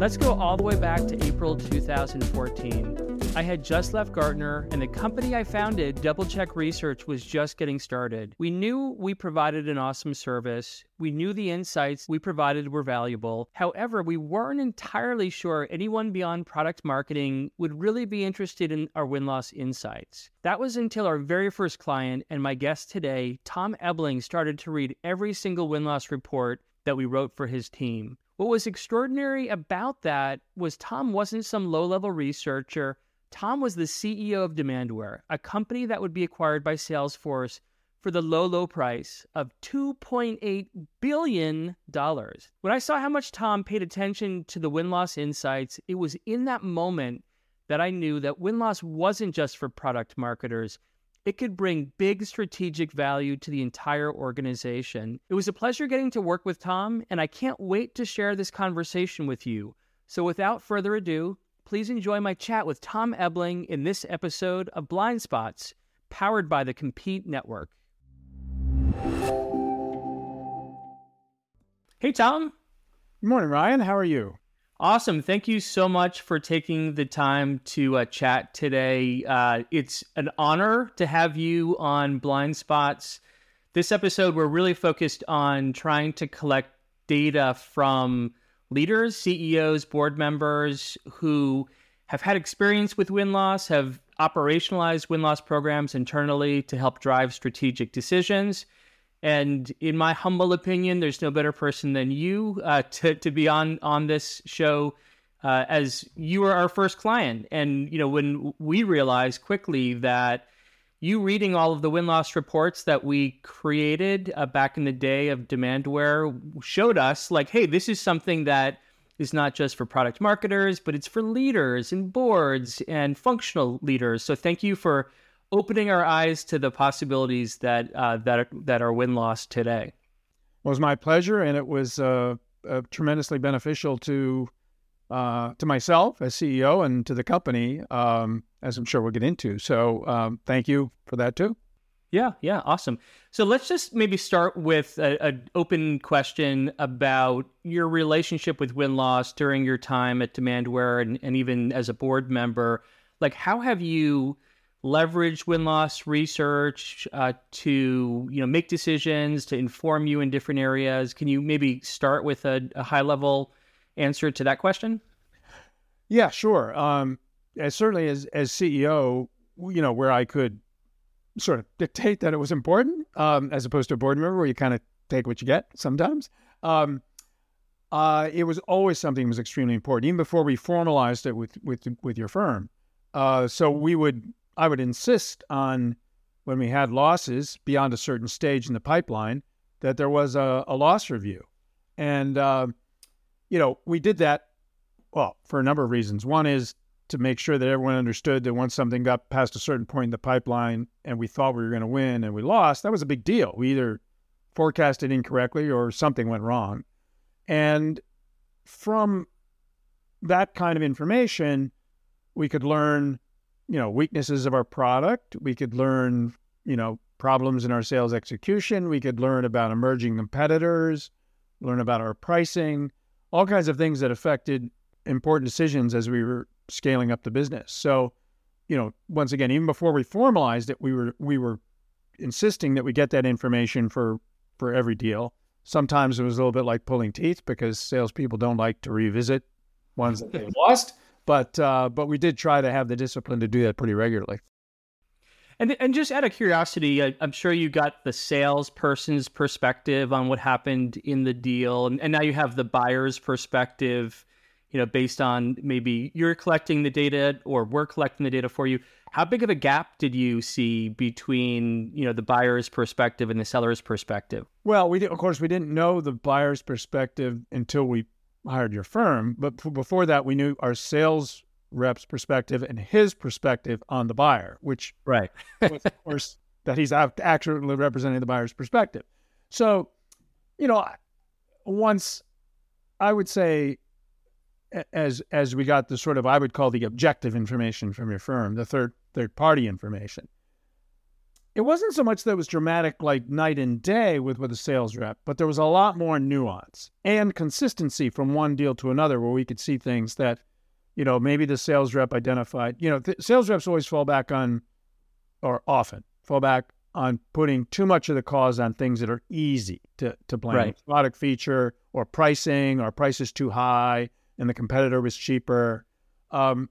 Let's go all the way back to April 2014. I had just left Gartner, and the company I founded, DoubleCheck Research, was just getting started. We knew we provided an awesome service. We knew the insights we provided were valuable. However, we weren't entirely sure anyone beyond product marketing would really be interested in our win loss insights. That was until our very first client and my guest today, Tom Ebling, started to read every single win loss report that we wrote for his team. What was extraordinary about that was Tom wasn't some low level researcher. Tom was the CEO of Demandware, a company that would be acquired by Salesforce for the low, low price of $2.8 billion. When I saw how much Tom paid attention to the win loss insights, it was in that moment that I knew that win loss wasn't just for product marketers it could bring big strategic value to the entire organization. It was a pleasure getting to work with Tom, and I can't wait to share this conversation with you. So, without further ado, please enjoy my chat with Tom Ebling in this episode of Blindspots, powered by the Compete Network. Hey, Tom. Good morning, Ryan. How are you? Awesome. Thank you so much for taking the time to uh, chat today. Uh, it's an honor to have you on Blindspots. This episode, we're really focused on trying to collect data from leaders, CEOs, board members who have had experience with win loss, have operationalized win loss programs internally to help drive strategic decisions and in my humble opinion, there's no better person than you uh, to to be on on this show, uh, as you were our first client. And you know, when we realized quickly that you reading all of the win loss reports that we created uh, back in the day of Demandware showed us like, hey, this is something that is not just for product marketers, but it's for leaders and boards and functional leaders. So thank you for opening our eyes to the possibilities that uh, that that are win loss today. It was my pleasure, and it was uh, uh, tremendously beneficial to uh, to myself as CEO and to the company, um, as I'm sure we'll get into. So, um, thank you for that too. Yeah, yeah, awesome. So let's just maybe start with an open question about your relationship with win loss during your time at Demandware and, and even as a board member. Like, how have you leverage win loss research uh, to you know make decisions to inform you in different areas. Can you maybe start with a, a high level answer to that question? Yeah sure. Um, as certainly as as ceo you know where i could sort of dictate that it was important um, as opposed to a board member where you kind of take what you get sometimes um, uh, it was always something that was extremely important even before we formalized it with with with your firm. Uh, so we would I would insist on when we had losses beyond a certain stage in the pipeline that there was a, a loss review. And, uh, you know, we did that, well, for a number of reasons. One is to make sure that everyone understood that once something got past a certain point in the pipeline and we thought we were going to win and we lost, that was a big deal. We either forecasted incorrectly or something went wrong. And from that kind of information, we could learn you know, weaknesses of our product. We could learn, you know, problems in our sales execution. We could learn about emerging competitors, learn about our pricing, all kinds of things that affected important decisions as we were scaling up the business. So, you know, once again, even before we formalized it, we were we were insisting that we get that information for for every deal. Sometimes it was a little bit like pulling teeth because salespeople don't like to revisit ones that they lost but uh, but we did try to have the discipline to do that pretty regularly. And and just out of curiosity, I, am sure you got the salesperson's perspective on what happened in the deal, and, and now you have the buyer's perspective. You know, based on maybe you're collecting the data or we're collecting the data for you. How big of a gap did you see between you know the buyer's perspective and the seller's perspective? Well, we did, of course we didn't know the buyer's perspective until we hired your firm. But before that, we knew our sales rep's perspective and his perspective on the buyer, which right, was, of course, that he's accurately representing the buyer's perspective. So, you know, once I would say, as as we got the sort of I would call the objective information from your firm, the third third party information. It wasn't so much that it was dramatic like night and day with with a sales rep, but there was a lot more nuance and consistency from one deal to another where we could see things that, you know, maybe the sales rep identified. You know, th- sales reps always fall back on, or often fall back on putting too much of the cause on things that are easy to to blame. Right. Product feature or pricing, or price is too high and the competitor was cheaper. Um,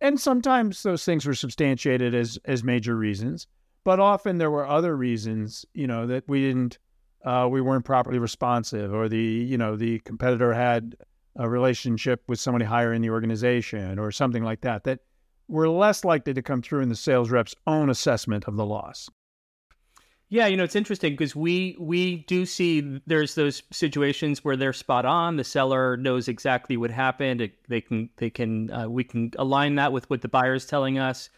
and sometimes those things were substantiated as as major reasons but often there were other reasons, you know, that we didn't, uh, we weren't properly responsive, or the, you know, the competitor had a relationship with somebody higher in the organization, or something like that, that were less likely to come through in the sales rep's own assessment of the loss. Yeah, you know, it's interesting because we we do see there's those situations where they're spot on. The seller knows exactly what happened. It, they can they can uh, we can align that with what the buyer is telling us.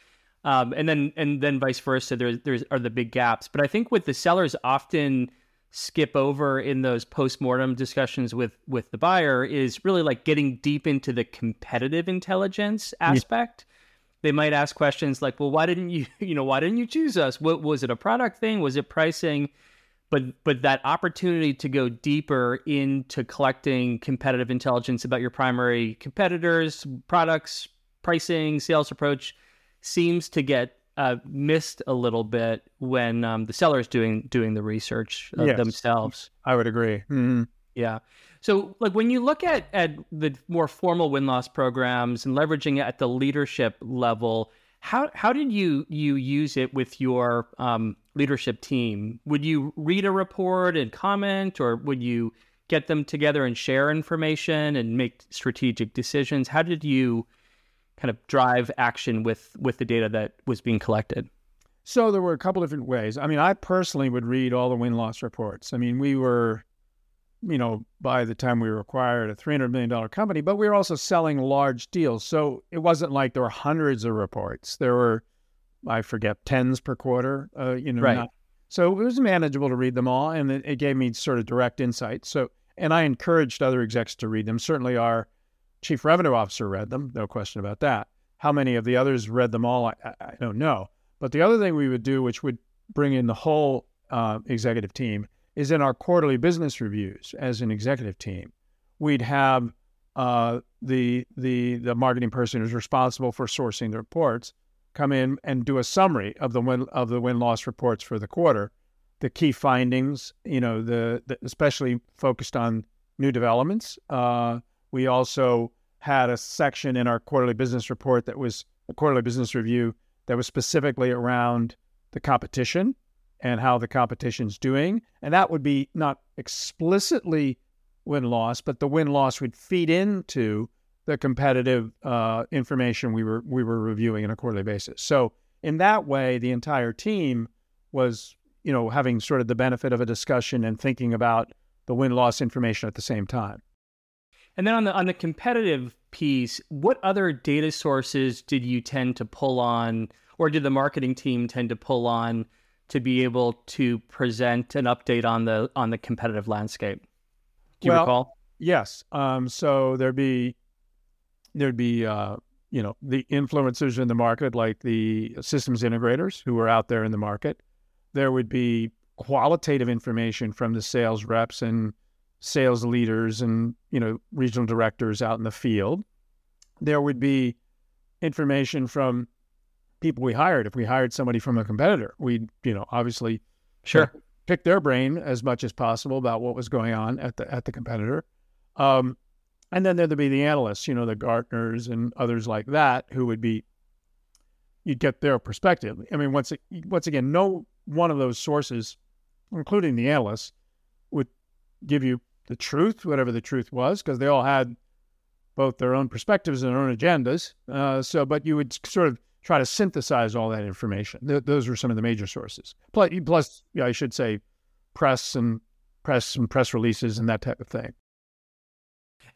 Um, and then and then vice versa. There there's are the big gaps. But I think what the sellers often skip over in those post-mortem discussions with with the buyer is really like getting deep into the competitive intelligence aspect. Yeah. They might ask questions like, "Well, why didn't you you know why didn't you choose us? What was it a product thing? Was it pricing?" But but that opportunity to go deeper into collecting competitive intelligence about your primary competitors, products, pricing, sales approach seems to get uh, missed a little bit when um, the sellers doing doing the research uh, yes, themselves. I would agree. Mm-hmm. Yeah. So, like when you look at at the more formal win loss programs and leveraging it at the leadership level, how how did you you use it with your um, leadership team? Would you read a report and comment, or would you get them together and share information and make strategic decisions? How did you kind of drive action with with the data that was being collected? So there were a couple different ways. I mean, I personally would read all the win loss reports. I mean, we were, you know, by the time we were acquired, a three hundred million dollar company, but we were also selling large deals. So it wasn't like there were hundreds of reports. There were, I forget, tens per quarter. Uh, you know, right. Not, so it was manageable to read them all, and it, it gave me sort of direct insight. So, and I encouraged other execs to read them. Certainly, our chief revenue officer read them, no question about that. How many of the others read them all, I, I don't know. But the other thing we would do, which would bring in the whole uh, executive team, is in our quarterly business reviews as an executive team, we'd have uh, the the the marketing person who's responsible for sourcing the reports come in and do a summary of the win of the win loss reports for the quarter, the key findings, you know, the, the especially focused on new developments, uh, we also had a section in our quarterly business report that was a quarterly business review that was specifically around the competition and how the competition's doing. And that would be not explicitly win loss, but the win loss would feed into the competitive uh, information we were we were reviewing on a quarterly basis. So in that way, the entire team was you know having sort of the benefit of a discussion and thinking about the win loss information at the same time. And then on the on the competitive piece, what other data sources did you tend to pull on, or did the marketing team tend to pull on to be able to present an update on the on the competitive landscape? Do you well, recall? Yes. Um, so there'd be there'd be uh, you know the influencers in the market, like the systems integrators who are out there in the market. There would be qualitative information from the sales reps and sales leaders and you know regional directors out in the field. There would be information from people we hired. If we hired somebody from a competitor, we'd you know obviously sure pick their brain as much as possible about what was going on at the at the competitor. Um, and then there'd be the analysts, you know, the Gartners and others like that, who would be you'd get their perspective. I mean, once once again, no one of those sources, including the analysts, would give you the truth, whatever the truth was, because they all had both their own perspectives and their own agendas. Uh, so, but you would sort of try to synthesize all that information. Th- those were some of the major sources. Plus, plus, I should say, press and press and press releases and that type of thing.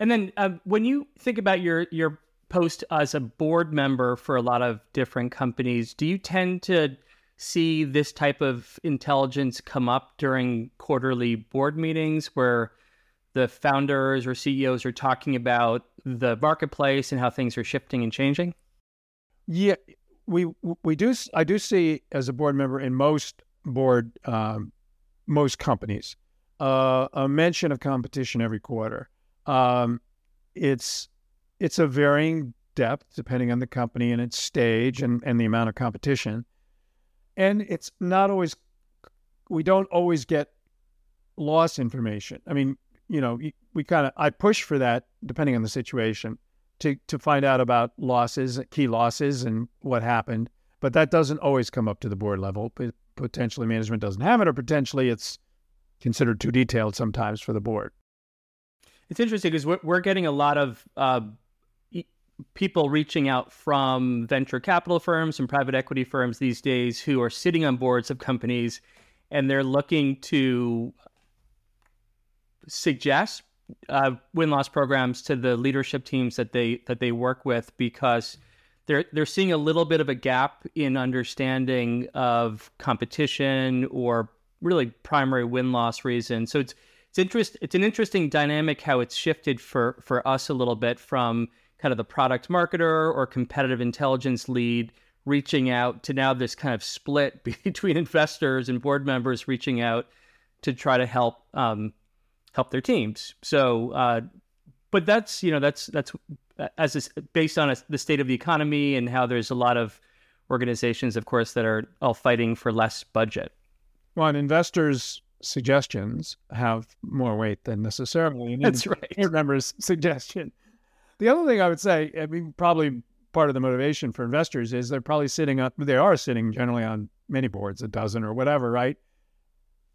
And then, uh, when you think about your your post as a board member for a lot of different companies, do you tend to see this type of intelligence come up during quarterly board meetings where the founders or CEOs are talking about the marketplace and how things are shifting and changing? Yeah, we we do I do see as a board member in most board um, most companies uh, a mention of competition every quarter. Um, it's it's a varying depth depending on the company and its stage and, and the amount of competition. And it's not always we don't always get loss information. I mean, you know, we kind of I push for that depending on the situation to to find out about losses, key losses, and what happened. But that doesn't always come up to the board level. Potentially, management doesn't have it, or potentially it's considered too detailed sometimes for the board. It's interesting because we're, we're getting a lot of uh, people reaching out from venture capital firms and private equity firms these days who are sitting on boards of companies and they're looking to suggest uh, win loss programs to the leadership teams that they that they work with because they're they're seeing a little bit of a gap in understanding of competition or really primary win loss reasons. So it's it's interest it's an interesting dynamic how it's shifted for for us a little bit from kind of the product marketer or competitive intelligence lead reaching out to now this kind of split between investors and board members reaching out to try to help um, help their teams. So, uh, but that's you know that's that's as a, based on a, the state of the economy and how there's a lot of organizations, of course, that are all fighting for less budget. Well, and investors' suggestions have more weight than necessarily that's right. members' suggestion. The other thing I would say, I mean, probably part of the motivation for investors is they're probably sitting up. they are sitting generally on many boards, a dozen or whatever, right?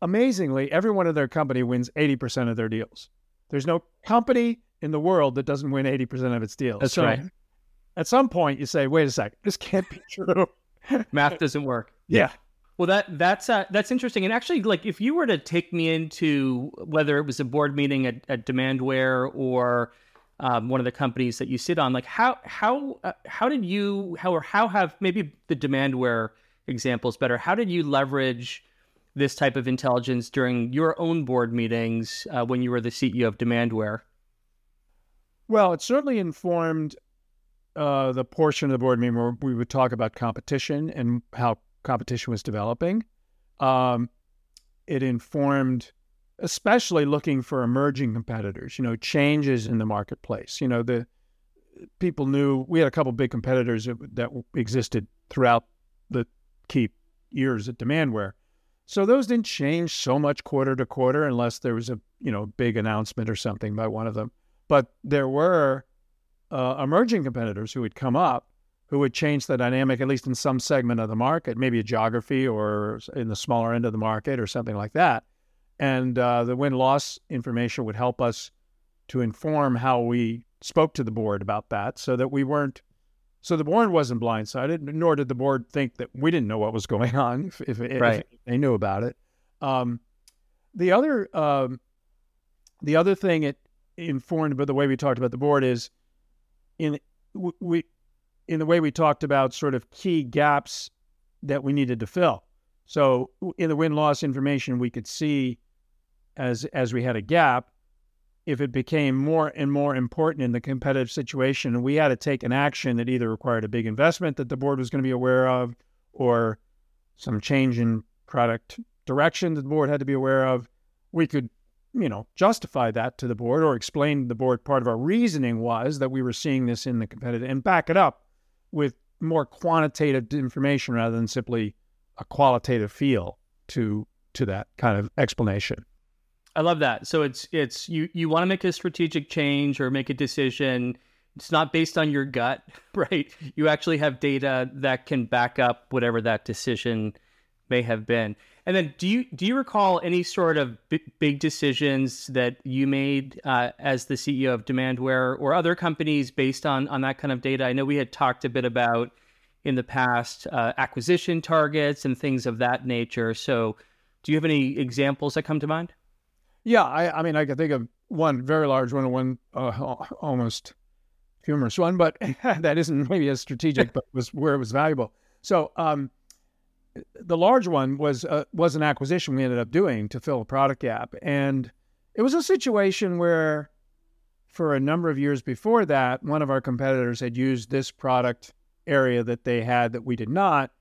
Amazingly, every one of their company wins 80% of their deals. There's no company in the world that doesn't win 80% of its deals. That's so right. At some point, you say, wait a second, this can't be true. Math doesn't work. Yeah. Well, that that's uh, that's interesting. And actually, like if you were to take me into whether it was a board meeting at, at Demandware or um, one of the companies that you sit on, like how how uh, how did you how or how have maybe the Demandware examples better? How did you leverage this type of intelligence during your own board meetings uh, when you were the CEO of Demandware? Well, it certainly informed uh, the portion of the board meeting where we would talk about competition and how competition was developing. Um, it informed, especially looking for emerging competitors. You know, changes in the marketplace. You know, the people knew we had a couple big competitors that, that existed throughout the key years at Demandware so those didn't change so much quarter to quarter unless there was a you know big announcement or something by one of them. But there were uh, emerging competitors who would come up who would change the dynamic at least in some segment of the market, maybe a geography or in the smaller end of the market or something like that. And uh, the win loss information would help us to inform how we spoke to the board about that, so that we weren't so the board wasn't blindsided, nor did the board think that we didn't know what was going on if, if, right. if they knew about it. Um, the other um, the other thing it informed about the way we talked about the board is in we in the way we talked about sort of key gaps that we needed to fill. So in the win loss information, we could see as as we had a gap, if it became more and more important in the competitive situation and we had to take an action that either required a big investment that the board was going to be aware of or some change in product direction that the board had to be aware of, we could, you know, justify that to the board or explain to the board part of our reasoning was that we were seeing this in the competitive and back it up with more quantitative information rather than simply a qualitative feel to to that kind of explanation. I love that. So it's it's you you want to make a strategic change or make a decision. It's not based on your gut, right? You actually have data that can back up whatever that decision may have been. And then, do you do you recall any sort of big decisions that you made uh, as the CEO of Demandware or other companies based on on that kind of data? I know we had talked a bit about in the past uh, acquisition targets and things of that nature. So, do you have any examples that come to mind? Yeah, I, I mean, I can think of one very large one, one uh, almost humorous one, but that isn't maybe as strategic, but was where it was valuable. So um, the large one was uh, was an acquisition we ended up doing to fill a product gap, and it was a situation where, for a number of years before that, one of our competitors had used this product area that they had that we did not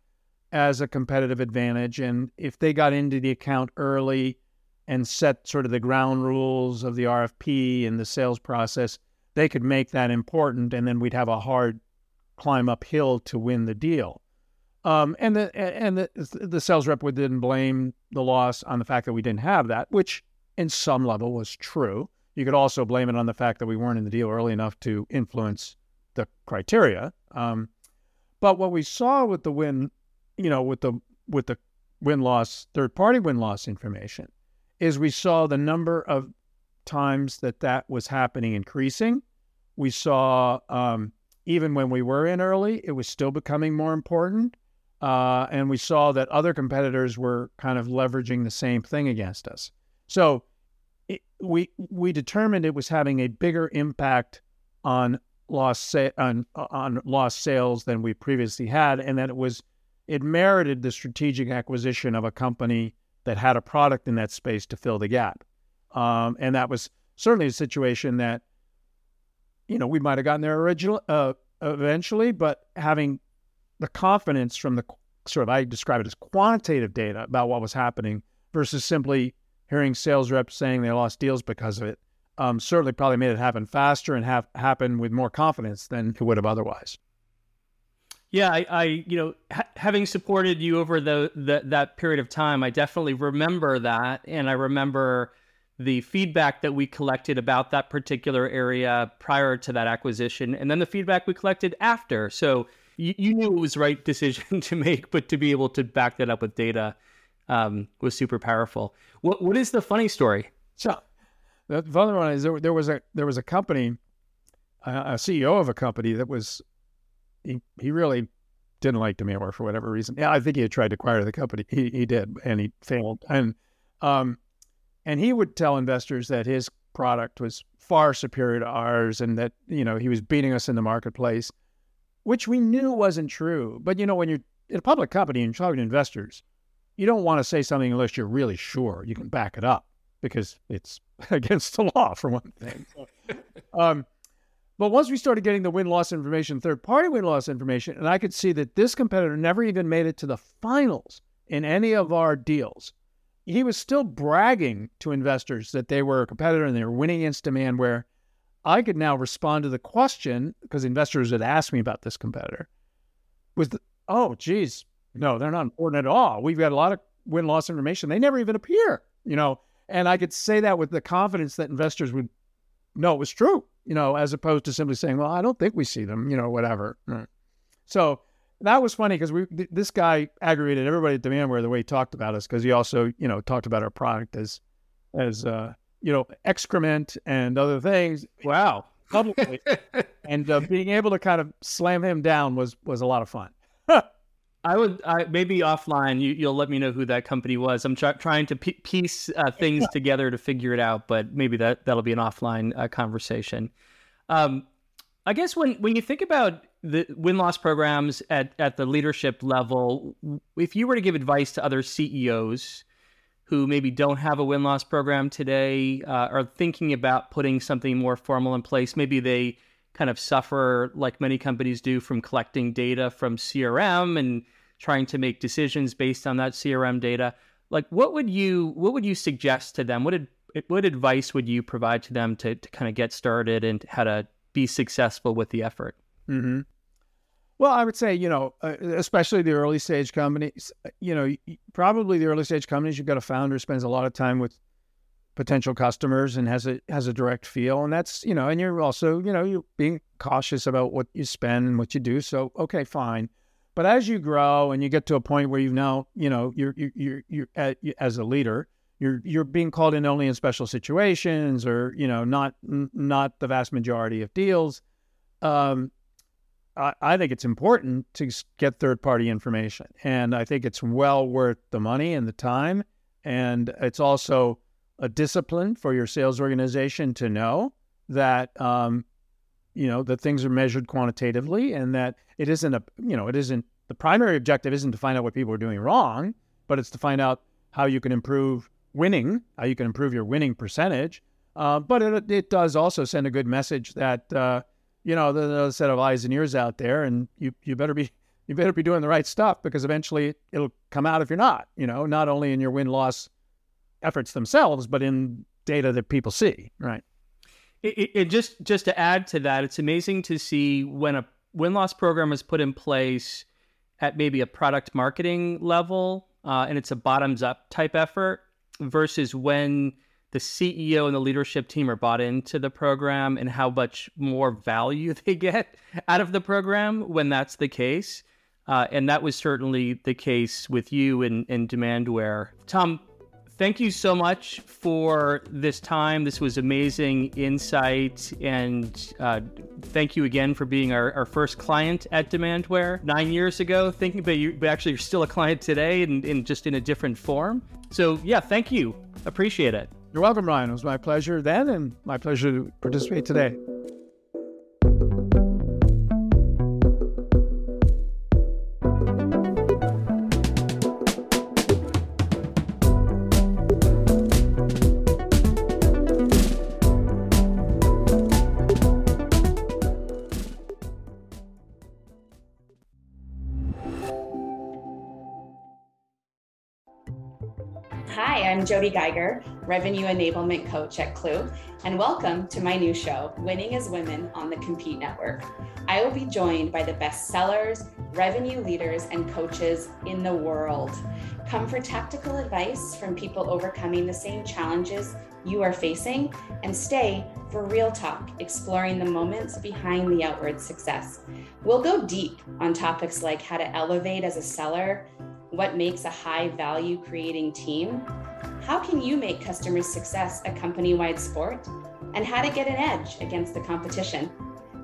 as a competitive advantage. And if they got into the account early and set sort of the ground rules of the RFP and the sales process, they could make that important. And then we'd have a hard climb uphill to win the deal. Um, and the and the, the sales rep then blame the loss on the fact that we didn't have that, which in some level was true. You could also blame it on the fact that we weren't in the deal early enough to influence the criteria. Um, but what we saw with the win, you know, with the with the win loss third party win loss information, is we saw the number of times that that was happening increasing. We saw um, even when we were in early, it was still becoming more important. Uh, and we saw that other competitors were kind of leveraging the same thing against us. So it, we we determined it was having a bigger impact on lost sa- on on lost sales than we previously had, and that it was it merited the strategic acquisition of a company that had a product in that space to fill the gap. Um, and that was certainly a situation that you know we might have gotten there original uh, eventually, but having the confidence from the sort of I describe it as quantitative data about what was happening versus simply hearing sales reps saying they lost deals because of it um, certainly probably made it happen faster and have happen with more confidence than it would have otherwise. Yeah, I, I you know, ha- having supported you over the, the that period of time, I definitely remember that, and I remember the feedback that we collected about that particular area prior to that acquisition, and then the feedback we collected after. So you, you knew it was the right decision to make, but to be able to back that up with data um, was super powerful. What what is the funny story? So the funny one is there, there was a there was a company, a, a CEO of a company that was he he really didn't like Demandware for whatever reason. Yeah, I think he had tried to acquire the company. He he did, and he failed. And um, and he would tell investors that his product was far superior to ours, and that you know he was beating us in the marketplace which we knew wasn't true. But you know, when you're in a public company and you're talking to investors, you don't want to say something unless you're really sure you can back it up because it's against the law for one thing. um, but once we started getting the win loss information, third party win loss information, and I could see that this competitor never even made it to the finals in any of our deals. He was still bragging to investors that they were a competitor and they were winning against Demandware. I could now respond to the question because investors had asked me about this competitor. Was the, oh, geez, no, they're not important at all. We've got a lot of win loss information. They never even appear, you know. And I could say that with the confidence that investors would know it was true, you know, as opposed to simply saying, well, I don't think we see them, you know, whatever. So that was funny because we this guy aggravated everybody at Demandware the way he talked about us because he also, you know, talked about our product as as uh, you know, excrement and other things. Wow. Publicly. and uh, being able to kind of slam him down was was a lot of fun. I would I, maybe offline. You, will let me know who that company was. I'm try, trying to p- piece uh, things together to figure it out, but maybe that that'll be an offline uh, conversation. Um, I guess when when you think about the win loss programs at at the leadership level, if you were to give advice to other CEOs who maybe don't have a win loss program today uh, are thinking about putting something more formal in place. Maybe they kind of suffer, like many companies do, from collecting data from CRM and trying to make decisions based on that CRM data. Like, what would you what would you suggest to them? What did, what advice would you provide to them to, to kind of get started and how to be successful with the effort? Mm-hmm. Well, I would say, you know, uh, especially the early stage companies, you know, probably the early stage companies, you've got a founder spends a lot of time with potential customers and has a has a direct feel, and that's you know, and you're also you know you're being cautious about what you spend and what you do. So okay, fine. But as you grow and you get to a point where you now you know you're you're you're, you're as a leader, you're you're being called in only in special situations or you know not not the vast majority of deals. Um, I, I think it's important to get third party information. And I think it's well worth the money and the time. And it's also a discipline for your sales organization to know that, um, you know, that things are measured quantitatively and that it isn't a, you know, it isn't the primary objective isn't to find out what people are doing wrong, but it's to find out how you can improve winning, how you can improve your winning percentage. Uh, but it, it does also send a good message that, uh, you know, the set of eyes and ears out there, and you you better be you better be doing the right stuff because eventually it'll come out if you're not. You know, not only in your win loss efforts themselves, but in data that people see. Right. It, just just to add to that, it's amazing to see when a win loss program is put in place at maybe a product marketing level, uh, and it's a bottoms up type effort versus when the CEO and the leadership team are bought into the program and how much more value they get out of the program when that's the case. Uh, and that was certainly the case with you and, and Demandware. Tom, thank you so much for this time. This was amazing insight. And uh, thank you again for being our, our, first client at Demandware nine years ago. Thinking, but, you, but actually, you're still a client today and, and just in a different form. So, yeah, thank you. Appreciate it. You're welcome, Ryan. It was my pleasure then and my pleasure to participate today. I'm Jody Geiger, Revenue Enablement Coach at Klue, and welcome to my new show, Winning as Women on the Compete Network. I will be joined by the best sellers, revenue leaders, and coaches in the world. Come for tactical advice from people overcoming the same challenges you are facing, and stay for real talk, exploring the moments behind the outward success. We'll go deep on topics like how to elevate as a seller, what makes a high value creating team, how can you make customer success a company wide sport, and how to get an edge against the competition.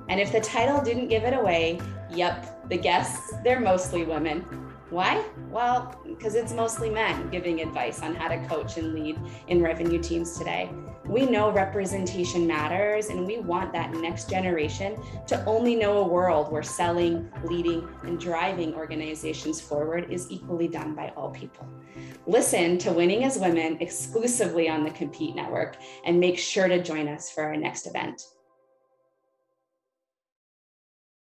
And if the title didn't give it away, yep, the guests, they're mostly women. Why? Well, because it's mostly men giving advice on how to coach and lead in revenue teams today. We know representation matters, and we want that next generation to only know a world where selling, leading, and driving organizations forward is equally done by all people. Listen to Winning as Women exclusively on the Compete Network and make sure to join us for our next event.